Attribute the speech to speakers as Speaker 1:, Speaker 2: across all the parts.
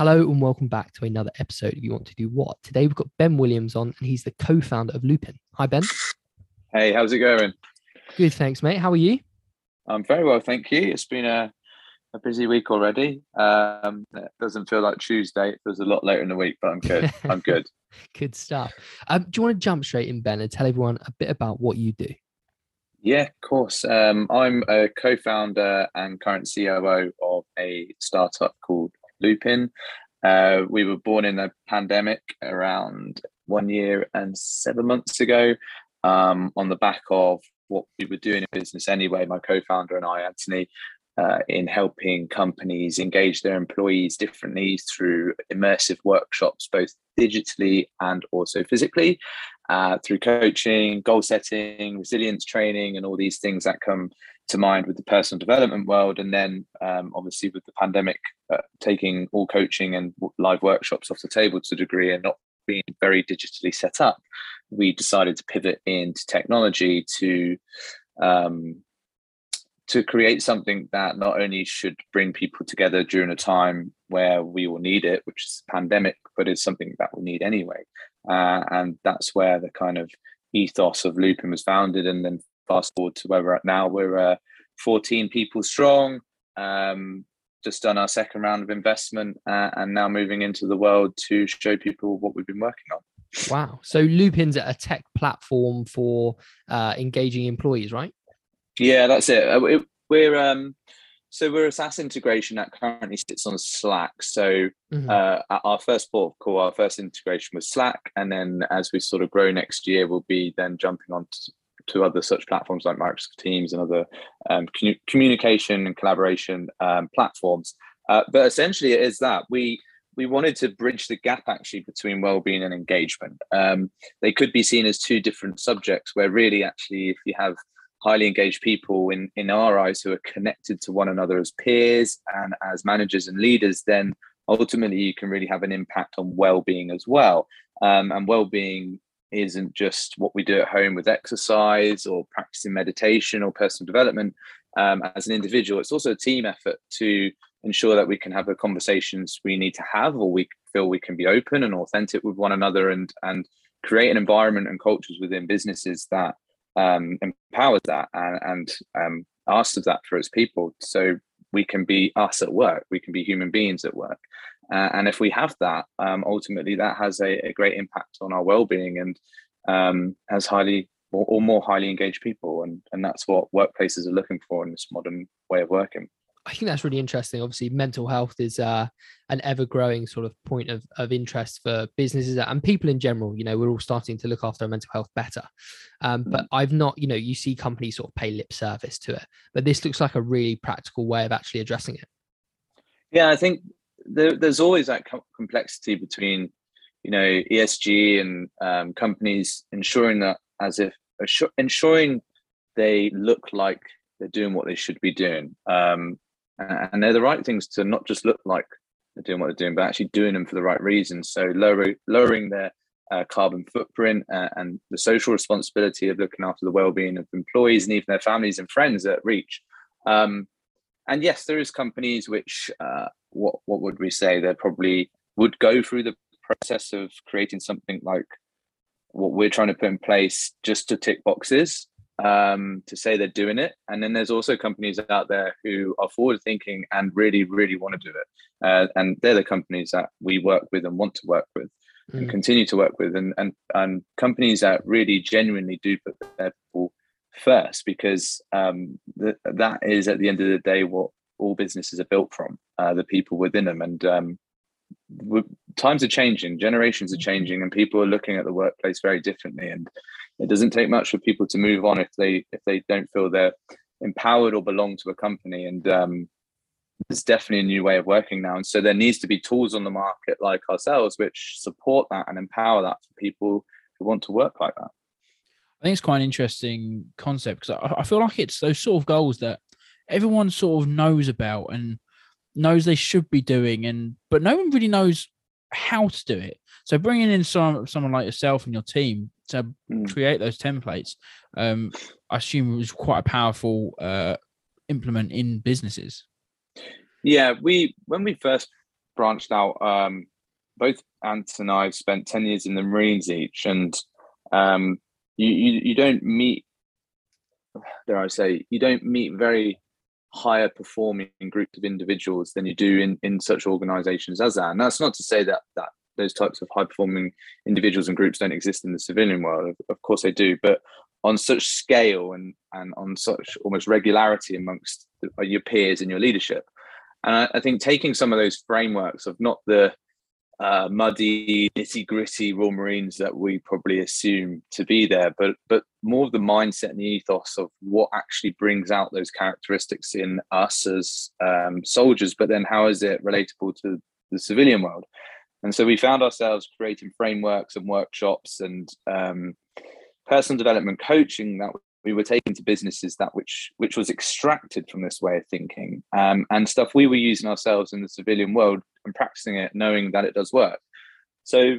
Speaker 1: Hello and welcome back to another episode of You Want to Do What. Today we've got Ben Williams on, and he's the co founder of Lupin. Hi, Ben.
Speaker 2: Hey, how's it going?
Speaker 1: Good, thanks, mate. How are you?
Speaker 2: I'm very well, thank you. It's been a, a busy week already. Um, it doesn't feel like Tuesday. It feels a lot later in the week, but I'm good. I'm good.
Speaker 1: Good stuff. Um, do you want to jump straight in, Ben, and tell everyone a bit about what you do?
Speaker 2: Yeah, of course. Um, I'm a co-founder and current COO of a startup called Lupin. Uh, we were born in a pandemic around one year and seven months ago, um, on the back of what we were doing in business anyway. My co-founder and I, Anthony, uh, in helping companies engage their employees differently through immersive workshops, both digitally and also physically, uh, through coaching, goal setting, resilience training, and all these things that come to mind with the personal development world. And then, um, obviously, with the pandemic, uh, taking all coaching and live workshops off the table to a degree and not being very digitally set up, we decided to pivot into technology to um, to create something that not only should bring people together during a time where we will need it, which is pandemic, but is something that we need anyway. Uh, and that's where the kind of ethos of Lupin was founded. And then fast forward to where we're at now, we're uh, 14 people strong. Um, just done our second round of investment uh, and now moving into the world to show people what we've been working on.
Speaker 1: Wow. So Lupin's a tech platform for uh, engaging employees, right?
Speaker 2: Yeah, that's it. Uh, we're um, so we're a SaaS integration that currently sits on Slack. So mm-hmm. uh, our first port of call, our first integration was Slack, and then as we sort of grow next year, we'll be then jumping on to, to other such platforms like Microsoft Teams and other um, communication and collaboration um, platforms. Uh, but essentially, it is that we we wanted to bridge the gap actually between well-being and engagement. Um, they could be seen as two different subjects, where really, actually, if you have highly engaged people in in our eyes who are connected to one another as peers and as managers and leaders, then ultimately you can really have an impact on well-being as well. Um, and well-being isn't just what we do at home with exercise or practicing meditation or personal development um, as an individual. It's also a team effort to ensure that we can have the conversations we need to have, or we feel we can be open and authentic with one another, and and create an environment and cultures within businesses that um, empowers that and, and um, asks of that for its people. So we can be us at work, we can be human beings at work. Uh, and if we have that, um, ultimately that has a, a, great impact on our well-being and um, has highly or, or, more highly engaged people. And, and that's what workplaces are looking for in this modern way of working.
Speaker 1: I think that's really interesting. Obviously, mental health is uh, an ever-growing sort of point of, of interest for businesses and people in general. You know, we're all starting to look after our mental health better. Um, but mm. I've not, you know, you see companies sort of pay lip service to it, but this looks like a really practical way of actually addressing it.
Speaker 2: Yeah, I think there, there's always that complexity between, you know, ESG and um, companies ensuring that as if ensuring they look like they're doing what they should be doing. Um, and they're the right things to not just look like they're doing what they're doing, but actually doing them for the right reasons. So lowering lowering their uh, carbon footprint uh, and the social responsibility of looking after the well-being of employees and even their families and friends at Reach. Um, and yes, there is companies which uh, what what would we say? They probably would go through the process of creating something like what we're trying to put in place just to tick boxes um, to say they're doing it. And then there's also companies out there who are forward thinking and really, really want to do it. Uh, and they're the companies that we work with and want to work with mm. and continue to work with. And, and, and companies that really genuinely do put their people first because um, th- that is at the end of the day what all businesses are built from, uh, the people within them. And um, times are changing, generations are changing, and people are looking at the workplace very differently. And it doesn't take much for people to move on if they if they don't feel they're empowered or belong to a company and um, there's definitely a new way of working now and so there needs to be tools on the market like ourselves which support that and empower that for people who want to work like that
Speaker 3: i think it's quite an interesting concept because I, I feel like it's those sort of goals that everyone sort of knows about and knows they should be doing and but no one really knows how to do it so bringing in some someone like yourself and your team to mm. create those templates, um, I assume it was quite a powerful uh, implement in businesses.
Speaker 2: Yeah, we when we first branched out. Um, both Ant and I spent ten years in the Marines each, and um, you, you you don't meet. Dare I say, you don't meet very higher performing groups of individuals than you do in in such organisations as that. And that's not to say that that those types of high performing individuals and groups don't exist in the civilian world. Of course they do, but on such scale and and on such almost regularity amongst your peers and your leadership. And I, I think taking some of those frameworks of not the uh, muddy, nitty gritty Royal Marines that we probably assume to be there, but but more of the mindset and the ethos of what actually brings out those characteristics in us as um, soldiers. But then how is it relatable to the civilian world? And so we found ourselves creating frameworks and workshops and um, personal development coaching that we were taking to businesses that which which was extracted from this way of thinking um, and stuff we were using ourselves in the civilian world and practicing it knowing that it does work. So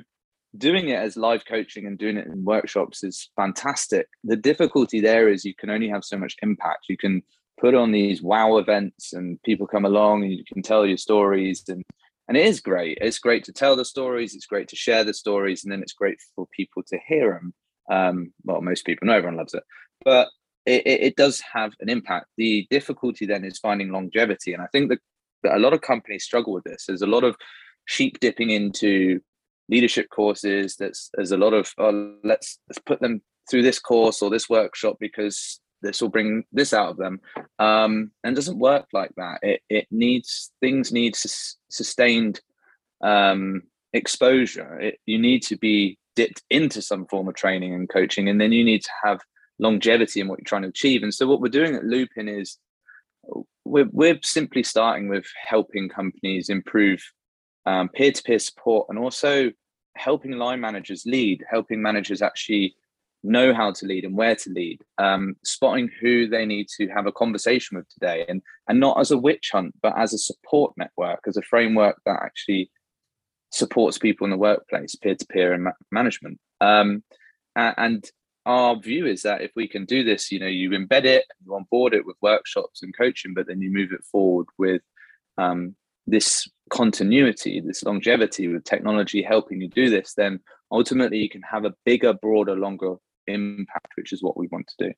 Speaker 2: doing it as live coaching and doing it in workshops is fantastic. The difficulty there is you can only have so much impact. You can put on these wow events and people come along and you can tell your stories and and it is great. It's great to tell the stories it's great to share the stories and then it's great for people to hear them um, well most people know everyone loves it. But it, it, does have an impact. The difficulty then is finding longevity, and I think that, a lot of companies struggle with this. There's a lot of sheep dipping into leadership courses. That's there's a lot of oh, let's let's put them through this course or this workshop because this will bring this out of them um, and doesn't work like that it, it needs things need sus- sustained um, exposure it, you need to be dipped into some form of training and coaching and then you need to have longevity in what you're trying to achieve. And so what we're doing at Lupin is we're, we're simply starting with helping companies improve um, peer-to-peer support and also helping line managers lead, helping managers actually know how to lead and where to lead, um, spotting who they need to have a conversation with today, and and not as a witch hunt, but as a support network, as a framework that actually supports people in the workplace, peer to peer and ma- management. Um, and our view is that if we can do this, you know, you embed it, you onboard it with workshops and coaching, but then you move it forward with um, this continuity, this longevity with technology helping you do this, then ultimately you can have a bigger, broader, longer impact, which is what we want to do.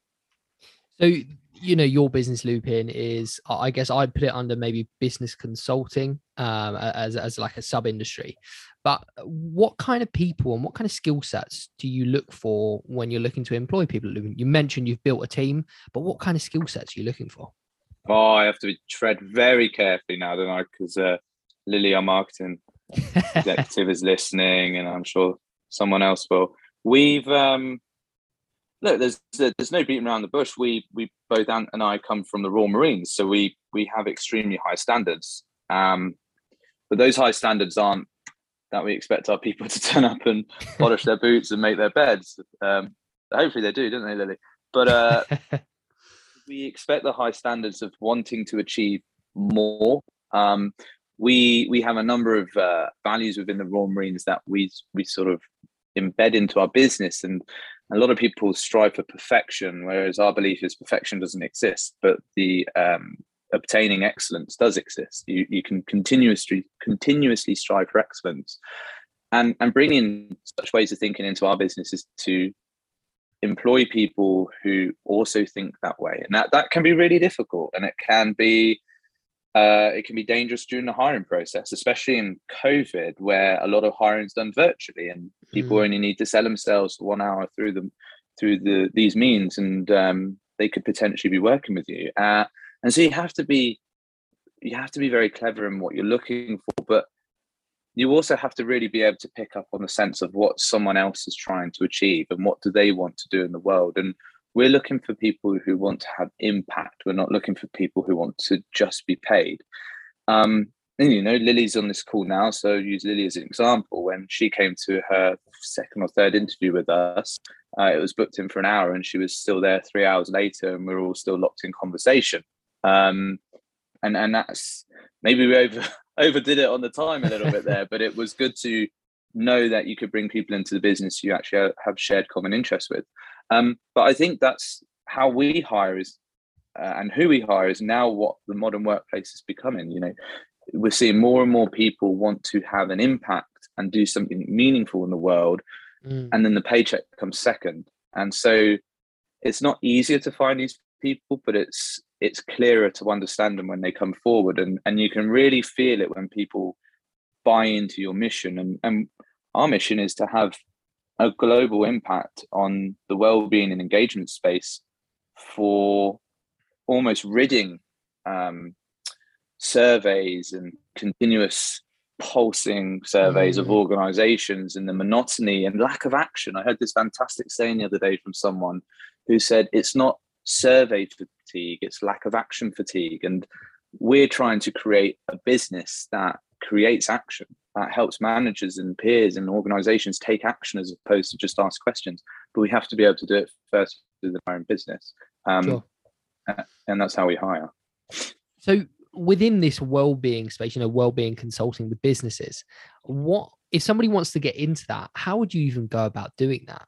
Speaker 1: So, you know, your business Lupin is, I guess I'd put it under maybe business consulting um, as, as like a sub industry. But what kind of people and what kind of skill sets do you look for when you're looking to employ people? You mentioned you've built a team, but what kind of skill sets are you looking for?
Speaker 2: Oh, I have to tread very carefully now, don't I? Because uh, Lily, our marketing executive, is listening, and I'm sure someone else will. We've um, look, there's there's no beating around the bush. We we both Ant and I come from the Royal Marines, so we we have extremely high standards. Um, but those high standards aren't that we expect our people to turn up and polish their boots and make their beds. Um, hopefully they do, don't they, Lily? But uh, we expect the high standards of wanting to achieve more. Um, we we have a number of uh, values within the Royal Marines that we we sort of embed into our business, and a lot of people strive for perfection, whereas our belief is perfection doesn't exist, but the um, obtaining excellence does exist. You you can continuously continuously strive for excellence, and and bringing such ways of thinking into our business is to employ people who also think that way, and that that can be really difficult, and it can be. Uh, it can be dangerous during the hiring process, especially in COVID, where a lot of hiring is done virtually, and people mm. only need to sell themselves one hour through them through the these means, and um, they could potentially be working with you. Uh, and so you have to be you have to be very clever in what you're looking for but you also have to really be able to pick up on the sense of what someone else is trying to achieve and what do they want to do in the world and we're looking for people who want to have impact. We're not looking for people who want to just be paid. Um, and you know lily's on this call now so use lily as an example. When she came to her second or third interview with us uh, it was booked in for an hour and she was still there three hours later and we are all still locked in conversation. Um, and and that's maybe we over overdid it on the time a little bit there, but it was good to know that you could bring people into the business you actually have shared common interests with. Um, but I think that's how we hire is uh, and who we hire is now what the modern workplace is becoming. You know, we're seeing more and more people want to have an impact and do something meaningful in the world mm. and then the paycheck comes second and so it's not easier to find these people but it's it's clearer to understand them when they come forward and and you can really feel it when people buy into your mission and and our mission is to have a global impact on the well-being and engagement space for almost ridding um, surveys and continuous pulsing surveys mm. of organizations and the monotony and lack of action. I heard this fantastic saying the other day from someone who said it's not survey fatigue, it's lack of action fatigue. And we're trying to create a business that creates action, that helps managers and peers and organizations take action as opposed to just ask questions. But we have to be able to do it first with our own business. Um, sure. And that's how we hire.
Speaker 1: So within this well-being space you know well-being consulting with businesses what if somebody wants to get into that how would you even go about doing that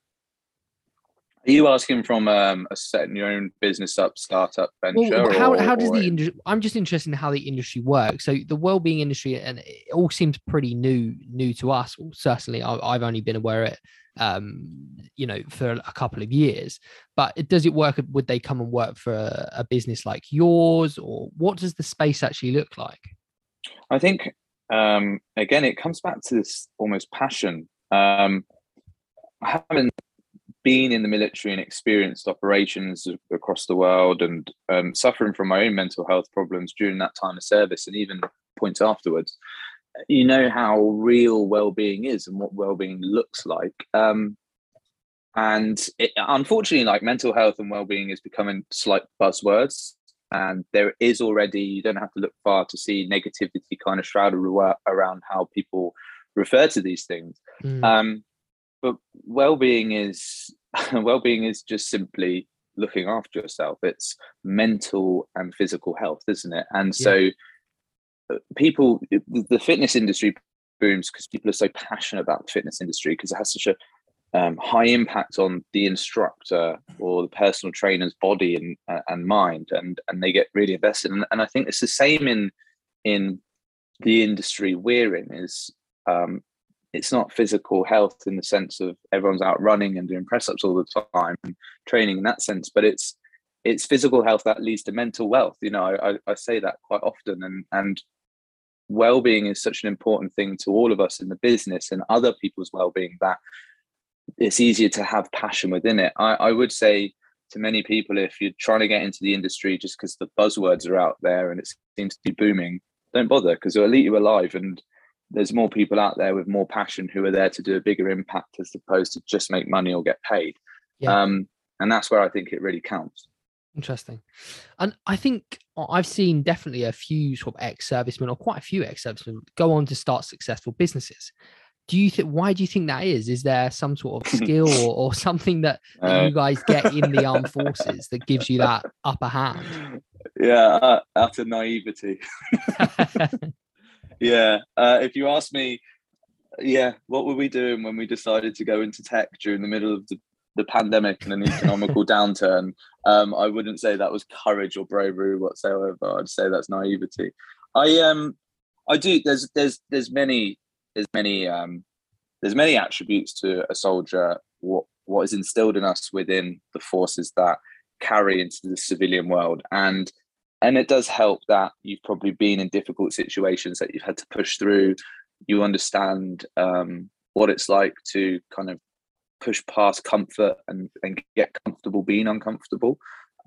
Speaker 2: are you asking from um, a setting your own business up startup venture?
Speaker 1: Well, how, or, how does the industry? I'm just interested in how the industry works. So the well-being industry, and it all seems pretty new new to us. Well, certainly, I've only been aware of it um, you know, for a couple of years. But it, does it work? Would they come and work for a, a business like yours, or what does the space actually look like?
Speaker 2: I think um, again, it comes back to this almost passion. Um, I haven't been in the military and experienced operations across the world and um, suffering from my own mental health problems during that time of service and even points afterwards you know how real well-being is and what well-being looks like um, and it, unfortunately like mental health and well-being is becoming slight buzzwords and there is already you don't have to look far to see negativity kind of shrouded around how people refer to these things mm. um, but well-being is well-being is just simply looking after yourself. It's mental and physical health isn't it? And yeah. so people the fitness industry booms because people are so passionate about the fitness industry because it has such a um, high impact on the instructor or the personal trainer's body and uh, and mind and and they get really invested. And, and I think it's the same in in the industry we're in is um, it's not physical health in the sense of everyone's out running and doing press ups all the time and training in that sense but it's it's physical health that leads to mental wealth you know I, I say that quite often and and well-being is such an important thing to all of us in the business and other people's well-being that it's easier to have passion within it. I, I would say to many people if you're trying to get into the industry just because the buzzwords are out there and it seems to be booming don't bother because it'll eat you alive and there's more people out there with more passion who are there to do a bigger impact as opposed to just make money or get paid yeah. um, and that's where i think it really counts
Speaker 1: Interesting. And I think I've seen definitely a few sort of ex servicemen or quite a few ex servicemen go on to start successful businesses. Do you think, why do you think that is? Is there some sort of skill or, or something that, that uh, you guys get in the armed forces that gives you that upper hand?
Speaker 2: Yeah, uh, out of naivety. yeah. Uh, if you ask me, yeah, what were we doing when we decided to go into tech during the middle of the the pandemic and an economical downturn, um, I wouldn't say that was courage or bravery whatsoever. I'd say that's naivety. I um I do there's there's there's many there's many um there's many attributes to a soldier what what is instilled in us within the forces that carry into the civilian world and and it does help that you've probably been in difficult situations that you've had to push through you understand um, what it's like to kind of push past comfort and, and get comfortable being uncomfortable.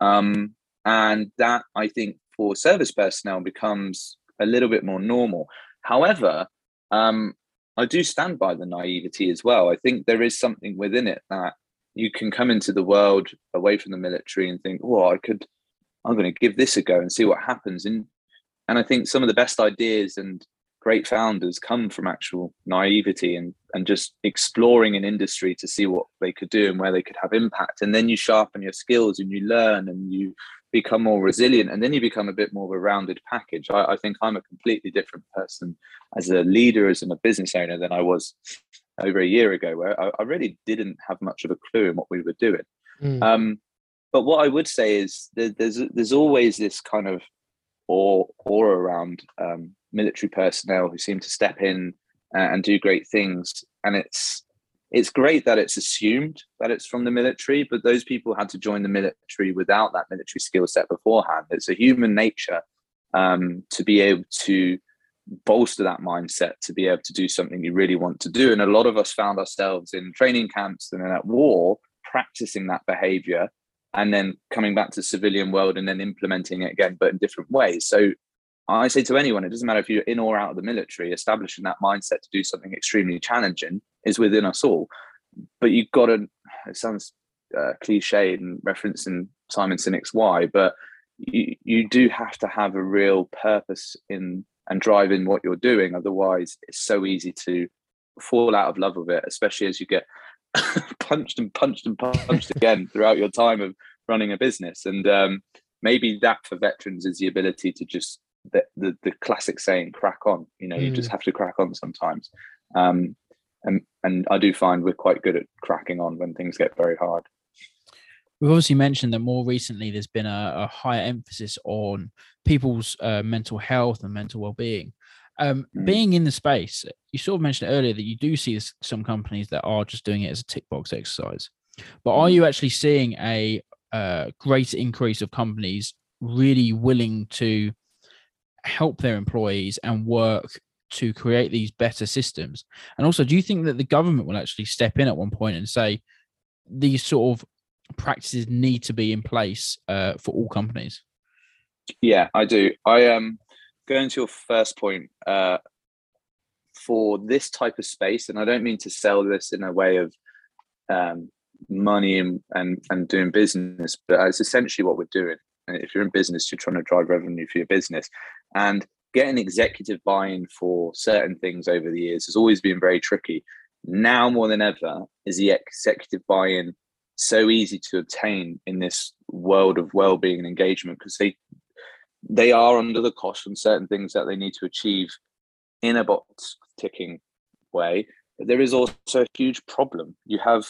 Speaker 2: Um, and that I think for service personnel becomes a little bit more normal. However, um, I do stand by the naivety as well. I think there is something within it that you can come into the world away from the military and think, oh, I could, I'm going to give this a go and see what happens. And and I think some of the best ideas and great founders come from actual naivety and and just exploring an industry to see what they could do and where they could have impact and then you sharpen your skills and you learn and you become more resilient and then you become a bit more of a rounded package I, I think i'm a completely different person as a leader as a business owner than i was over a year ago where i, I really didn't have much of a clue in what we were doing mm. um, but what i would say is there's there's always this kind of or or around um, military personnel who seem to step in and do great things. And it's it's great that it's assumed that it's from the military, but those people had to join the military without that military skill set beforehand. It's a human nature um, to be able to bolster that mindset to be able to do something you really want to do. And a lot of us found ourselves in training camps and then at war practicing that behavior and then coming back to civilian world and then implementing it again, but in different ways. So I say to anyone, it doesn't matter if you're in or out of the military, establishing that mindset to do something extremely challenging is within us all. But you've got to, it sounds uh, cliche and referencing Simon Sinek's why, but you, you do have to have a real purpose in and drive in what you're doing. Otherwise, it's so easy to fall out of love with it, especially as you get punched and punched and punched again throughout your time of running a business. And um, maybe that for veterans is the ability to just the, the, the classic saying crack on you know mm. you just mm. have to crack on sometimes um and and i do find we're quite good at cracking on when things get very hard
Speaker 3: we've obviously mentioned that more recently there's been a, a higher emphasis on people's uh, mental health and mental well-being um, mm. being in the space you sort of mentioned earlier that you do see some companies that are just doing it as a tick box exercise but are mm. you actually seeing a uh, great increase of companies really willing to help their employees and work to create these better systems? And also, do you think that the government will actually step in at one point and say these sort of practices need to be in place uh, for all companies?
Speaker 2: Yeah, I do. I um going to your first point uh, for this type of space, and I don't mean to sell this in a way of um, money and, and and doing business, but it's essentially what we're doing. If you're in business, you're trying to drive revenue for your business. And getting executive buy-in for certain things over the years has always been very tricky. Now more than ever is the executive buy-in so easy to obtain in this world of well-being and engagement because they they are under the cost on certain things that they need to achieve in a box ticking way. But there is also a huge problem. You have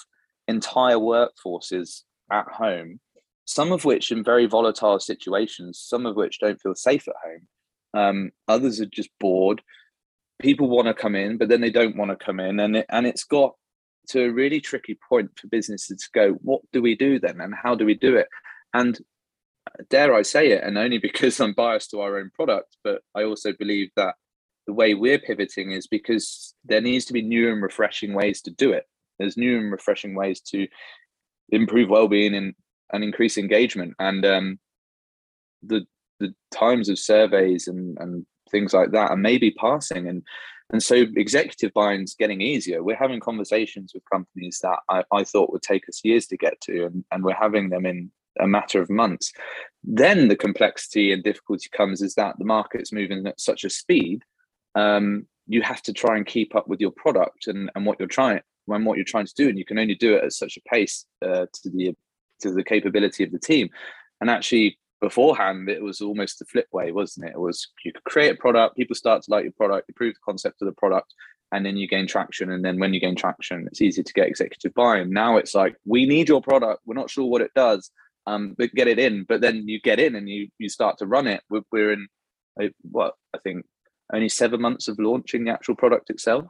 Speaker 2: entire workforces at home, some of which in very volatile situations, some of which don't feel safe at home. Um, others are just bored. People want to come in, but then they don't want to come in, and it, and it's got to a really tricky point for businesses to go. What do we do then, and how do we do it? And dare I say it, and only because I'm biased to our own product, but I also believe that the way we're pivoting is because there needs to be new and refreshing ways to do it. There's new and refreshing ways to improve well-being and, and increase engagement. And um, the the times of surveys and, and things like that are maybe passing and and so executive buy-in's getting easier we're having conversations with companies that I, I thought would take us years to get to and, and we're having them in a matter of months. Then the complexity and difficulty comes is that the market's moving at such a speed um, you have to try and keep up with your product and, and what you're trying when what you're trying to do and you can only do it at such a pace uh, to the to the capability of the team. And actually beforehand it was almost the flip way wasn't it? It was you could create a product people start to like your product you prove the concept of the product and then you gain traction and then when you gain traction it's easy to get executive buy-in. Now it's like we need your product. We're not sure what it does um but get it in but then you get in and you you start to run it. We're, we're in what i think only seven months of launching the actual product itself.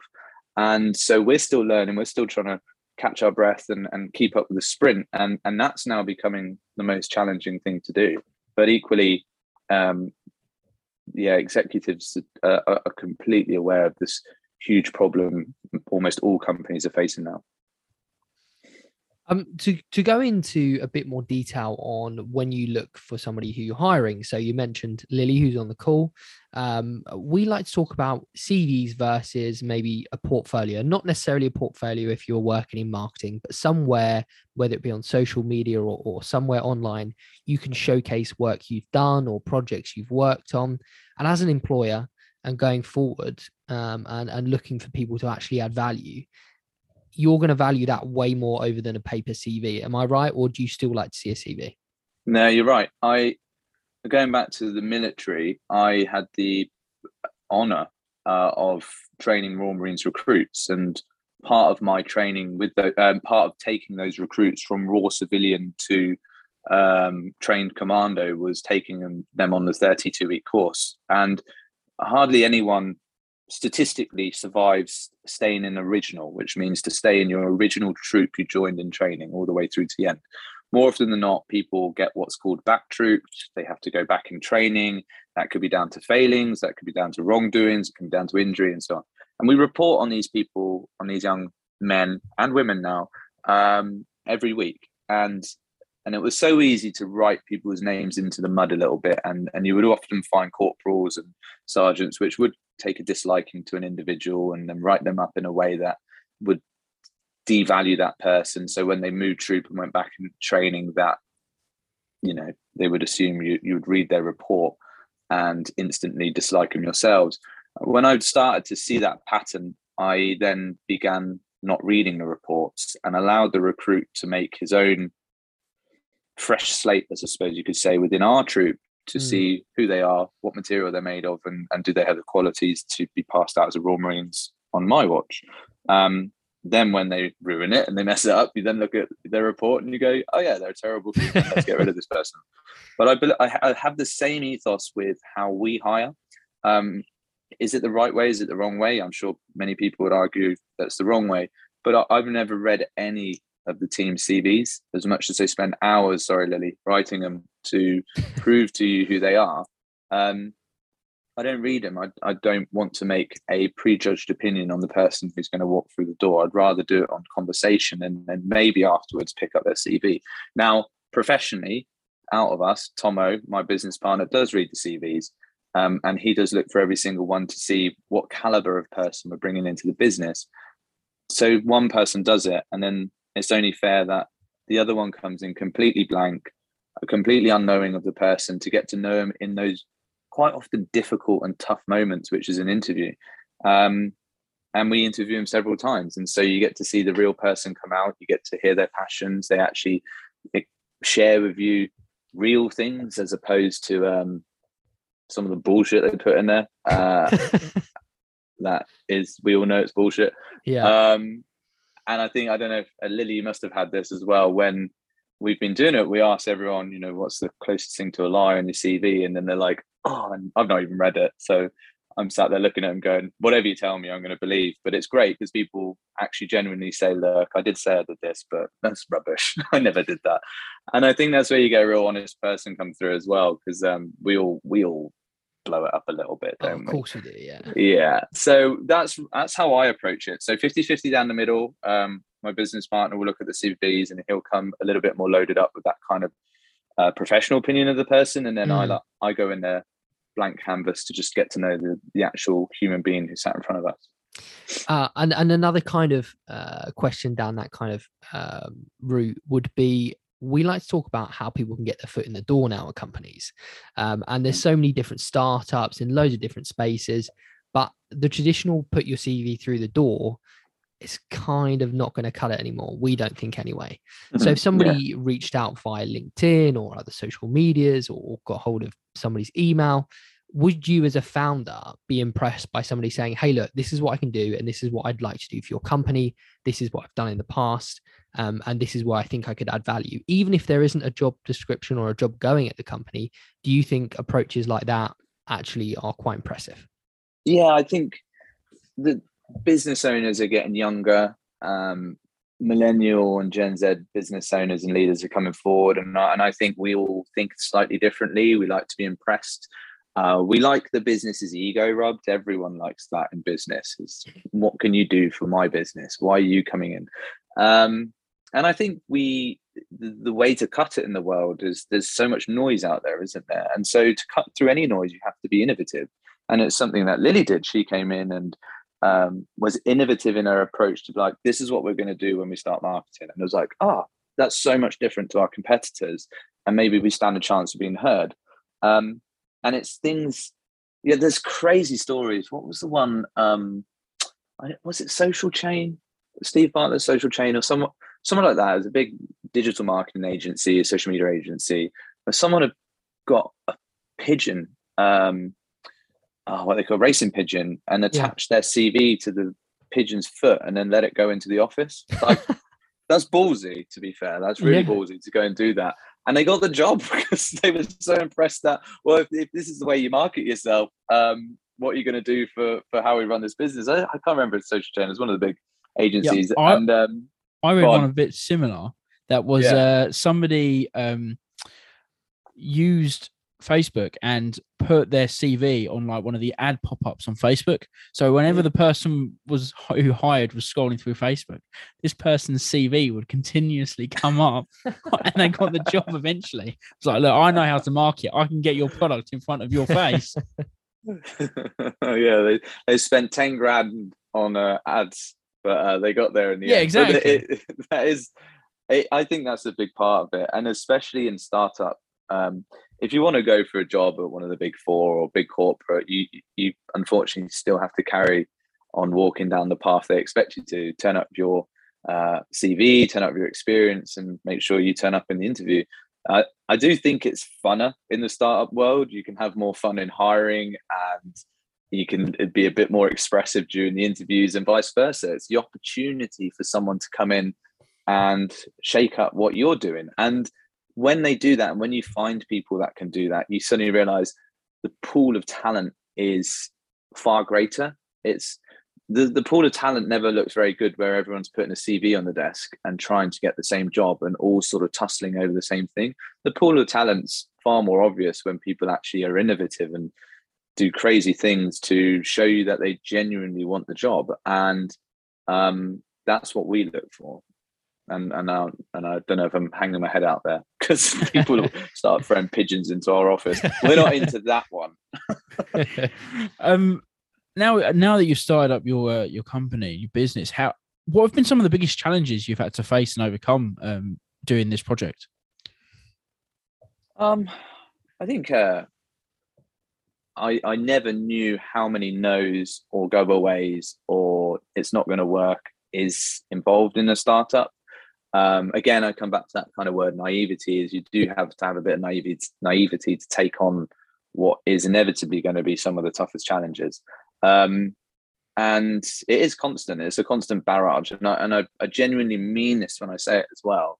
Speaker 2: And so we're still learning we're still trying to catch our breath and, and keep up with the sprint. And and that's now becoming the most challenging thing to do. But equally, um, yeah, executives are, are completely aware of this huge problem almost all companies are facing now.
Speaker 1: Um, to to go into a bit more detail on when you look for somebody who you're hiring. So you mentioned Lily, who's on the call. Um, we like to talk about CVs versus maybe a portfolio. Not necessarily a portfolio if you're working in marketing, but somewhere, whether it be on social media or, or somewhere online, you can showcase work you've done or projects you've worked on. And as an employer, and going forward, um, and and looking for people to actually add value you're going to value that way more over than a paper CV. Am I right? Or do you still like to see a CV?
Speaker 2: No, you're right. I going back to the military, I had the honor uh, of training Royal Marines recruits, and part of my training with the um, part of taking those recruits from raw civilian to um, trained commando was taking them, them on the 32 week course. And hardly anyone statistically survives staying in original, which means to stay in your original troop you joined in training all the way through to the end. More often than not, people get what's called back troops. They have to go back in training. That could be down to failings, that could be down to wrongdoings, it can be down to injury and so on. And we report on these people, on these young men and women now, um, every week. And and it was so easy to write people's names into the mud a little bit and and you would often find corporals and sergeants which would take a disliking to an individual and then write them up in a way that would devalue that person. So when they moved troop and went back in training that you know they would assume you you would read their report and instantly dislike them yourselves. When i started to see that pattern i then began not reading the reports and allowed the recruit to make his own fresh slate, as I suppose you could say, within our troop to mm. see who they are, what material they're made of, and, and do they have the qualities to be passed out as a Royal Marines on my watch. Um, then when they ruin it and they mess it up, you then look at their report and you go, "Oh yeah, they're terrible people. Let's get rid of this person." But I, I have the same ethos with how we hire. Um, is it the right way? Is it the wrong way? I'm sure many people would argue that's the wrong way. But I, I've never read any of the team CVs as much as they spend hours, sorry, Lily, writing them to prove to you who they are. Um, I don't read them. I, I don't want to make a prejudged opinion on the person who's going to walk through the door. I'd rather do it on conversation and then maybe afterwards pick up their CV. Now, professionally, out of us, Tomo, my business partner, does read the CVs. Um, and he does look for every single one to see what caliber of person we're bringing into the business. So one person does it, and then it's only fair that the other one comes in completely blank, completely unknowing of the person to get to know him in those quite often difficult and tough moments, which is an interview. Um, and we interview him several times. And so you get to see the real person come out, you get to hear their passions. They actually share with you real things as opposed to um, some of the bullshit they put in there. Uh, that is, we all know it's bullshit.
Speaker 1: Yeah.
Speaker 2: Um, and I think I don't know if uh, Lily must have had this as well when we've been doing it. We ask everyone, you know, what's the closest thing to a lie on your CV, and then they're like, "Oh, and I've not even read it." So I'm sat there looking at them, going, "Whatever you tell me, I'm going to believe." But it's great because people actually genuinely say, "Look, I did say I did this, but that's rubbish. I never did that." And I think that's where you get a real honest person come through as well, because um, we all we all blow it up a little bit, don't
Speaker 1: oh, of course we do, yeah.
Speaker 2: Yeah. So that's that's how I approach it. So 50-50 down the middle. Um, my business partner will look at the CVs and he'll come a little bit more loaded up with that kind of uh, professional opinion of the person, and then mm. I I go in there blank canvas to just get to know the the actual human being who sat in front of us.
Speaker 1: Uh, and and another kind of uh, question down that kind of um, route would be we like to talk about how people can get their foot in the door now at companies. Um, and there's mm. so many different startups in loads of different spaces, but the traditional put your CV through the door is kind of not going to cut it anymore. We don't think anyway. Mm-hmm. So if somebody yeah. reached out via LinkedIn or other social medias or got hold of somebody's email, would you as a founder be impressed by somebody saying, Hey, look, this is what I can do, and this is what I'd like to do for your company. This is what I've done in the past um, and this is where I think I could add value. Even if there isn't a job description or a job going at the company, do you think approaches like that actually are quite impressive?
Speaker 2: Yeah, I think the business owners are getting younger. Um, millennial and Gen Z business owners and leaders are coming forward, and I, and I think we all think slightly differently. We like to be impressed. Uh, we like the business's ego rubbed. Everyone likes that in business. What can you do for my business? Why are you coming in? Um, and I think we the, way to cut it in the world is there's so much noise out there, isn't there? And so to cut through any noise, you have to be innovative. And it's something that Lily did. She came in and um, was innovative in her approach to like, this is what we're going to do when we start marketing. And it was like, ah, oh, that's so much different to our competitors. And maybe we stand a chance of being heard. Um, and it's things, yeah, there's crazy stories. What was the one? Um, was it Social Chain? Steve Bartlett's Social Chain or someone someone like that is a big digital marketing agency, a social media agency, where someone had got a pigeon, um, oh, what they call racing pigeon, and attached yeah. their CV to the pigeon's foot and then let it go into the office. Like that's ballsy, to be fair. That's really yeah. ballsy to go and do that. and they got the job because they were so impressed that well, if, if this is the way you market yourself, um, what are you going to do for for how we run this business? I, I can't remember it's Social Chain. It's one of the big agencies,
Speaker 3: I-
Speaker 2: and um,
Speaker 3: I read
Speaker 2: Go
Speaker 3: one
Speaker 2: on.
Speaker 3: a bit similar. That was
Speaker 2: Yeah.
Speaker 3: uh, somebody um, used Facebook and put their CV on like one of the ad pop-ups on Facebook. So whenever the person was who hired was scrolling through Facebook, this person's CV would continuously come up, and they got the job eventually. It's like, look, I know how to market. I can get your product in front of your face.
Speaker 2: yeah, they they spent ten grand on uh, ads, but uh, they got there in the
Speaker 3: Yeah,
Speaker 2: end.
Speaker 3: Exactly.
Speaker 2: it- that is, it, I think that's a big part of it, and especially in startup. Um, if you want to go for a job at one of the big four or big corporate, you you unfortunately still have to carry on walking down the path they expect you to. Turn up your uh, CV, turn up your experience, and make sure you turn up in the interview. I, I do think it's funner in the startup world. You can have more fun in hiring and you can uh, be a bit more expressive during the interviews and vice versa. It's the opportunity for someone to come in and shake up what you're doing. And when they do that, and when you find people that can do that, you suddenly realize the pool of talent is far greater. It's the, the pool of talent never looks very good where everyone's putting a CV on the desk and trying to get the same job and all sort of tussling over the same thing. The pool of talent's far more obvious when people actually are innovative and do crazy things to show you that they genuinely want the job. And um, that's what we look for. And and I, and I don't know if I'm hanging my head out there because people start throwing pigeons into our office. We're not into that one.
Speaker 3: um, now now that you've started up your uh, your company, your business, how what have been some of the biggest challenges you've had to face and overcome um, doing this project?
Speaker 2: Um, I think uh, I I never knew how many no's or go aways or it's not going to work is involved in a startup. Um, again, I come back to that kind of word naivety. Is you do have to have a bit of naivety naivety to take on what is inevitably going to be some of the toughest challenges. Um, and it is constant. It's a constant barrage, and I and I, I genuinely mean this when I say it as well.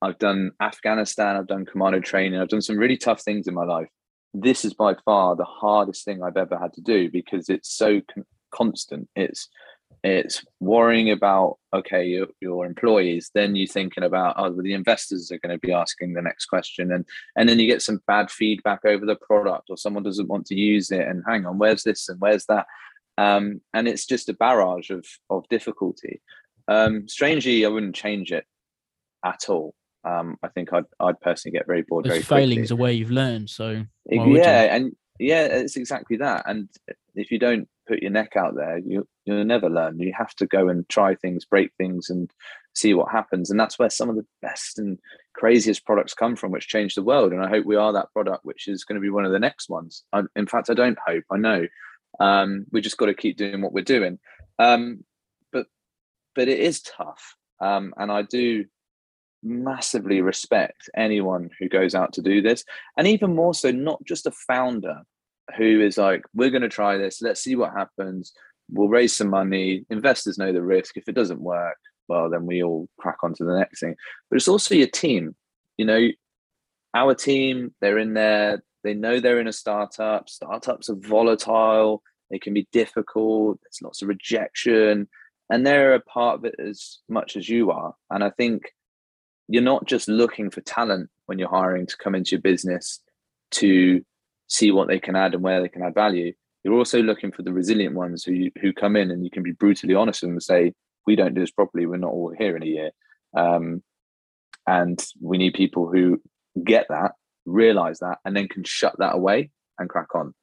Speaker 2: I've done Afghanistan, I've done commando training, I've done some really tough things in my life. This is by far the hardest thing I've ever had to do because it's so con- constant. It's it's worrying about okay your, your employees then you're thinking about oh well, the investors are going to be asking the next question and and then you get some bad feedback over the product or someone doesn't want to use it and hang on where's this and where's that? Um, and it's just a barrage of of difficulty. Um, strangely i wouldn't change it at all um, i think i'd i'd personally get very bored very
Speaker 3: failings
Speaker 2: quickly.
Speaker 3: are where you've learned. So
Speaker 2: It-
Speaker 3: why would you?
Speaker 2: yeah and yeah it's exactly that and if you don't put your neck out there you you'll never learn you have to go and try things break things and see what happens and that's where some of the best and craziest products come from which change the world and i hope we are that product which is going to be one of the next ones I, in fact i don't hope i know um, we just got to keep doing what we're doing um, but but it is tough um, and i do massively respect anyone who goes out to do this. And even more so not just a founder who is like we're going to try this. Let's see what happens. We'll raise some money. Investors know the risk. If it doesn't work well then we all crack on to the next thing. But it's also your team. You know our team they're in there. They know they're in a startup. Startups are volatile. They can be difficult. There's lots of rejection. And they're a part of it as much as you are. And i think you're not just looking for talent when you're hiring to come into your business to see what they can add and where they can add value. You're also looking for the resilient ones who who come in and you can be brutally honest and say, "We don't do this properly. We're not all here in a year." Um, and we need people who get that, realize that, and then can shut that away and crack on.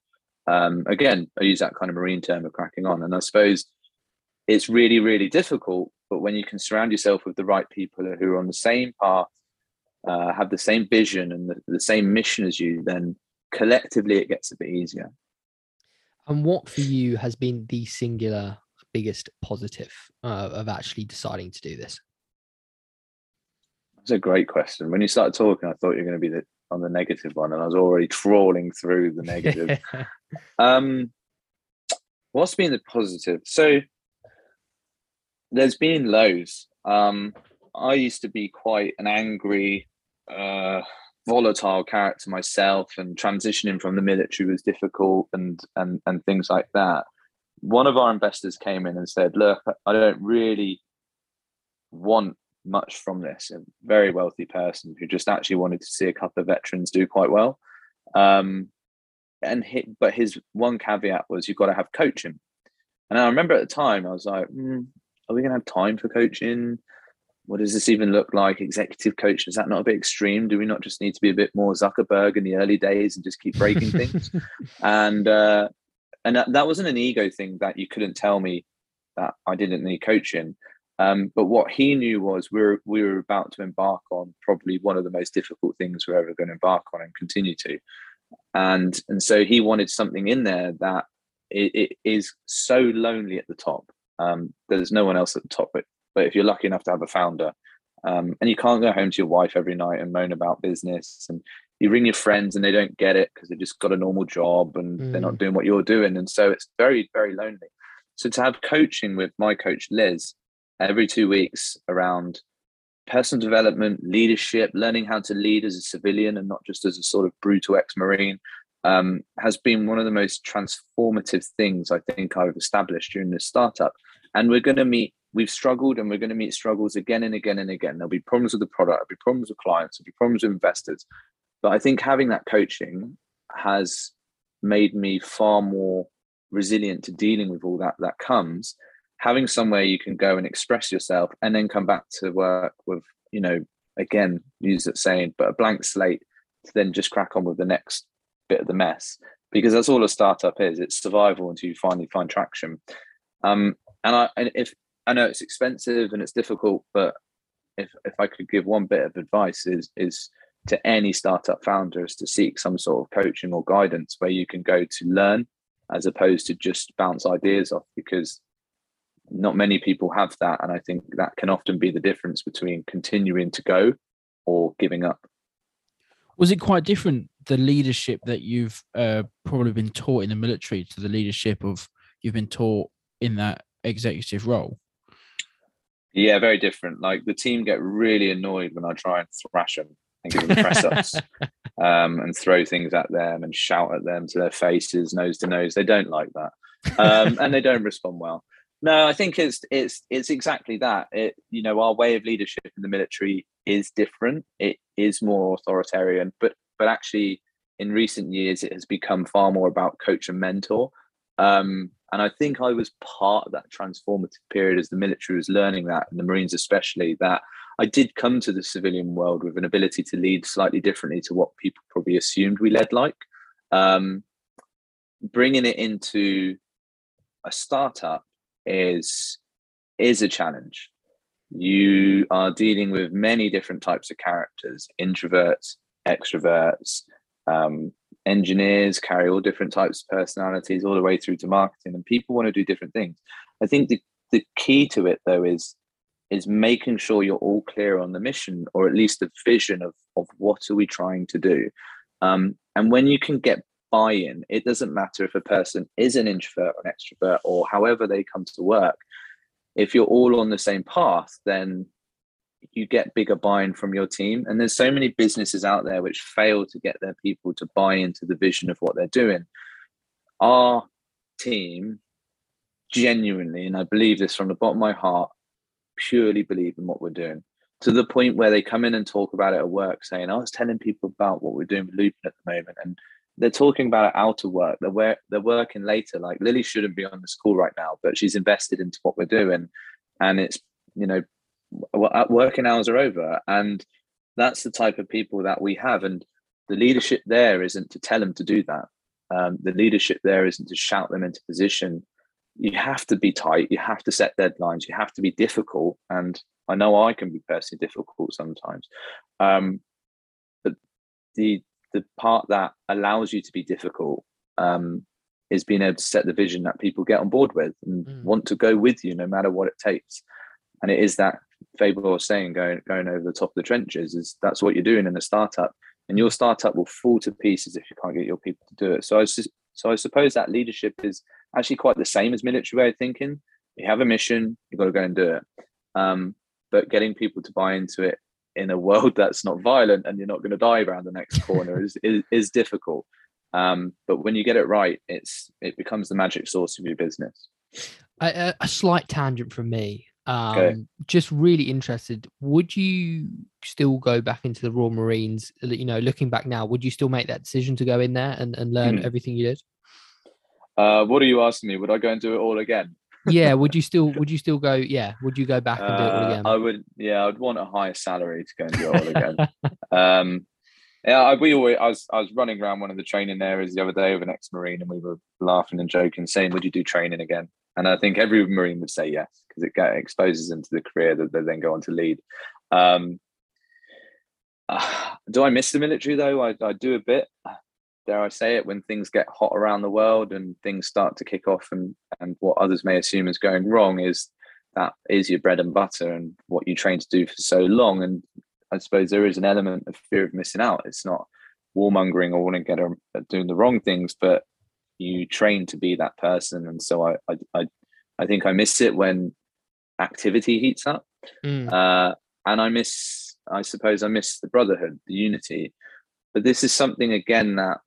Speaker 2: Um, again, I use that kind of marine term of cracking on, and I suppose it's really, really difficult. But when you can surround yourself with the right people who are on the same path, uh, have the same vision and the, the same mission as you, then collectively it gets a bit easier.
Speaker 1: And what for you has been the singular biggest positive uh, of actually deciding to do this?
Speaker 2: That's a great question. When you started talking, I thought you were going to be the, on the negative one, and I was already trawling through the negative. um, what's been the positive? So there's been lows. Um, I used to be quite an angry, uh, volatile character myself and transitioning from the military was difficult and and and things like that. One of our investors came in and said look i don't really want much from this. A very wealthy person who just actually wanted to see a couple of veterans do quite well. Um, and hit, but his one caveat was you've got to have coaching. And i remember at the time i was like mm, are we going to have time for coaching what does this even look like? Executive coach, is that not a bit extreme? Do we not just need to be a bit more Zuckerberg in the early days and just keep breaking things? and uh, and that, that, wasn't an ego thing that you couldn't tell me that I didn't need coaching. Um, but what he knew was we were we were about to embark on probably one of the most difficult things we're ever going to embark on and continue to. And and so he wanted something in there that it, it is so lonely at the top. Um, there's no one else at the top but but if you're lucky enough to have a founder, um, and you can't go home to your wife every night and moan about business, and you ring your friends and they don't get it because they've just got a normal job and mm. they're not mm. doing what you're doing, and so it's very very lonely. So to have coaching with my coach Liz every two weeks around personal development, leadership, learning how to lead as a civilian and not just as a sort of brutal ex-marine, um, has been one of the most transformative things I think I've established during this startup. And we're going to meet we've struggled and we're going to meet struggles again and again and again. There'll be problems with the product, there'll be problems with clients, there'll be problems with investors. But I think having that coaching has made me far more resilient to dealing with all that that comes. Having somewhere you can go and express yourself and then come back to work with, you know, again, use that saying, but a blank slate to then just crack on with the next bit of the mess. Because that's all a startup is. It's survival until you finally find traction. Um, and I and if I know it's expensive and it's difficult, but if if I could give one bit of advice is is to any startup founder is to seek some sort of coaching or guidance where you can go to learn as opposed to just bounce ideas off because not many people have that and i think that can often be the difference between continuing to go or giving up
Speaker 3: was it quite different the leadership that you've uh, probably been taught in the military to the leadership of you've been taught in that executive role
Speaker 2: yeah, very different. Like the team get really annoyed when I try and thrash them and give them press ups um, and throw things at them and shout at them to their faces, nose to nose. They don't like that, um, and they don't respond well. No, I think it's it's it's exactly that. It you know our way of leadership in the military is different. It is more authoritarian, but but actually in recent years it has become far more about coach and mentor. Um, and I think I was part of that transformative period as the military was learning that, and the Marines especially, that I did come to the civilian world with an ability to lead slightly differently to what people probably assumed we led like. Um, bringing it into a startup is is a challenge. You are dealing with many different types of characters, introverts, extroverts, um, engineers carry all different types of personalities all the way through to marketing and people want to do different things. I think the, the key to it though is is making sure you're all clear on the mission or at least the vision of of what are we trying to do. Um, and when you can get buy-in it doesn't matter if a person is an introvert or an extrovert or however they come to work if you're all on the same path then you get bigger buy-in from your team. And there's so many businesses out there which fail to get their people to buy into the vision of what they're doing. Our team genuinely and i believe this from the bottom of my heart purely believe in what we're doing. To the point where they come in and talk about it at work saying oh, i was telling people about what we're doing with lupin at the moment and they're talking about it out of work. They're, they're working later. Like lily shouldn't be on the school right now but she's invested into what we're doing. And it's you know working hours are over. And that's the type of people that we have. And the leadership there isn't to tell them to do that. Um, the leadership there isn't to shout them into position. You have to be tight. You have to set deadlines. You have to be difficult. And i know i can be personally difficult sometimes. Um, but the the part that allows you to be difficult um, is being able to set the vision that people get on board with and mm. want to go with you no matter what it takes and it is that Faber was saying, going going over the top of the trenches, is that's what you're doing in a startup, and your startup will fall to pieces if you can't get your people to do it. So I just, so I suppose that leadership is actually quite the same as military way of thinking. You have a mission, you've got to go and do it. Um, but getting people to buy into it in a world that's not violent and you're not going to die around the next corner is, is is difficult. Um, but when you get it right, it's it becomes the magic source of your business.
Speaker 1: A, a slight tangent from me. Um, okay. Just really interested. Would you still go back into the Royal Marines? You know, looking back now, would you still make that decision to go in there and, and learn mm. everything you did?
Speaker 2: Uh, what are you asking me? Would I go and do it all again?
Speaker 1: Yeah. Would you still? Would you still go? Yeah. Would you go back and do it all uh, again?
Speaker 2: I would. Yeah, I'd want a higher salary to go and do it all again. um, yeah, I, we always. I was I was running around one of the training areas the other day with an ex-marine, and we were laughing and joking, saying, "Would you do training again?" And I think every marine would say yes because it exposes them to the career that they then go on to lead. Um, uh, do I miss the military though? I, I do a bit. Dare I say it? When things get hot around the world and things start to kick off, and and what others may assume is going wrong is that is your bread and butter and what you train to do for so long. And I suppose there is an element of fear of missing out. It's not warmongering or wanting to get a, doing the wrong things, but you train to be that person. And so I I I, I think I miss it when activity heats up. Mm. Uh, and I miss, I suppose I miss the brotherhood, the unity. But this is something again that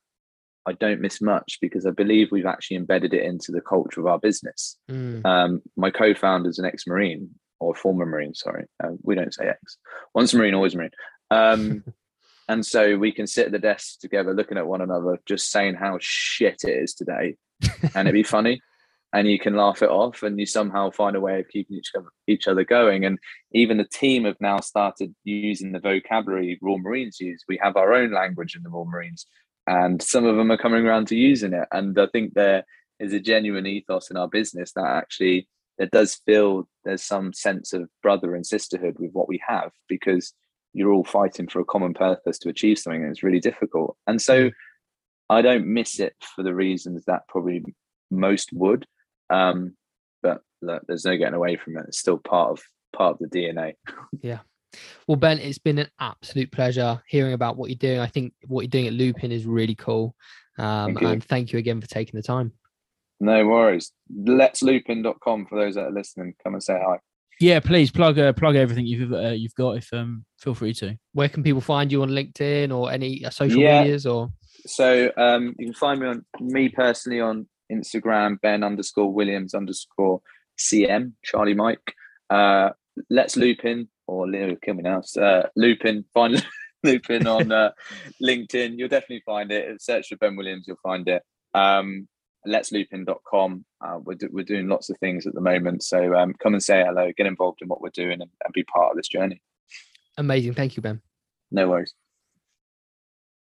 Speaker 2: I don't miss much because I believe we've actually embedded it into the culture of our business. Mm. Um, my co-founder is an ex-marine or former marine. Sorry, uh, we don't say ex. Once marine, always marine. Um, and so we can sit at the desk together, looking at one another, just saying how shit it is today, and it'd be funny and you can laugh it off and you somehow find a way of keeping each other, each other going and even the team have now started using the vocabulary royal marines use we have our own language in the royal marines and some of them are coming around to using it and i think there is a genuine ethos in our business that actually it does feel there's some sense of brother and sisterhood with what we have because you're all fighting for a common purpose to achieve something and it's really difficult and so i don't miss it for the reasons that probably most would um, but look, there's no getting away from it. It's still part of part of the DNA.
Speaker 1: Yeah. Well, Ben, it's been an absolute pleasure hearing about what you're doing. I think what you're doing at Lupin is really cool. Um, thank and thank you again for taking the time.
Speaker 2: No worries. Let's lupin.com for those that are listening. Come and say hi.
Speaker 3: Yeah, please plug uh, plug everything you've uh, you've got. If um, feel free to.
Speaker 1: Where can people find you on LinkedIn or any uh, social yeah. medias or?
Speaker 2: So um, you can find me on me personally on Instagram, Ben underscore Williams underscore CM, Charlie Mike. Uh, let's Lupin or Leo kill me now. Uh, Lupin, find Lupin on uh, LinkedIn. You'll definitely find it. Search for Ben Williams, you'll find it. Um, let's lupin.com. Uh, we're, do, we're doing lots of things at the moment. So um, come and say hello, get involved in what we're doing and, and be part of this journey.
Speaker 1: Amazing. Thank you, Ben.
Speaker 2: No worries.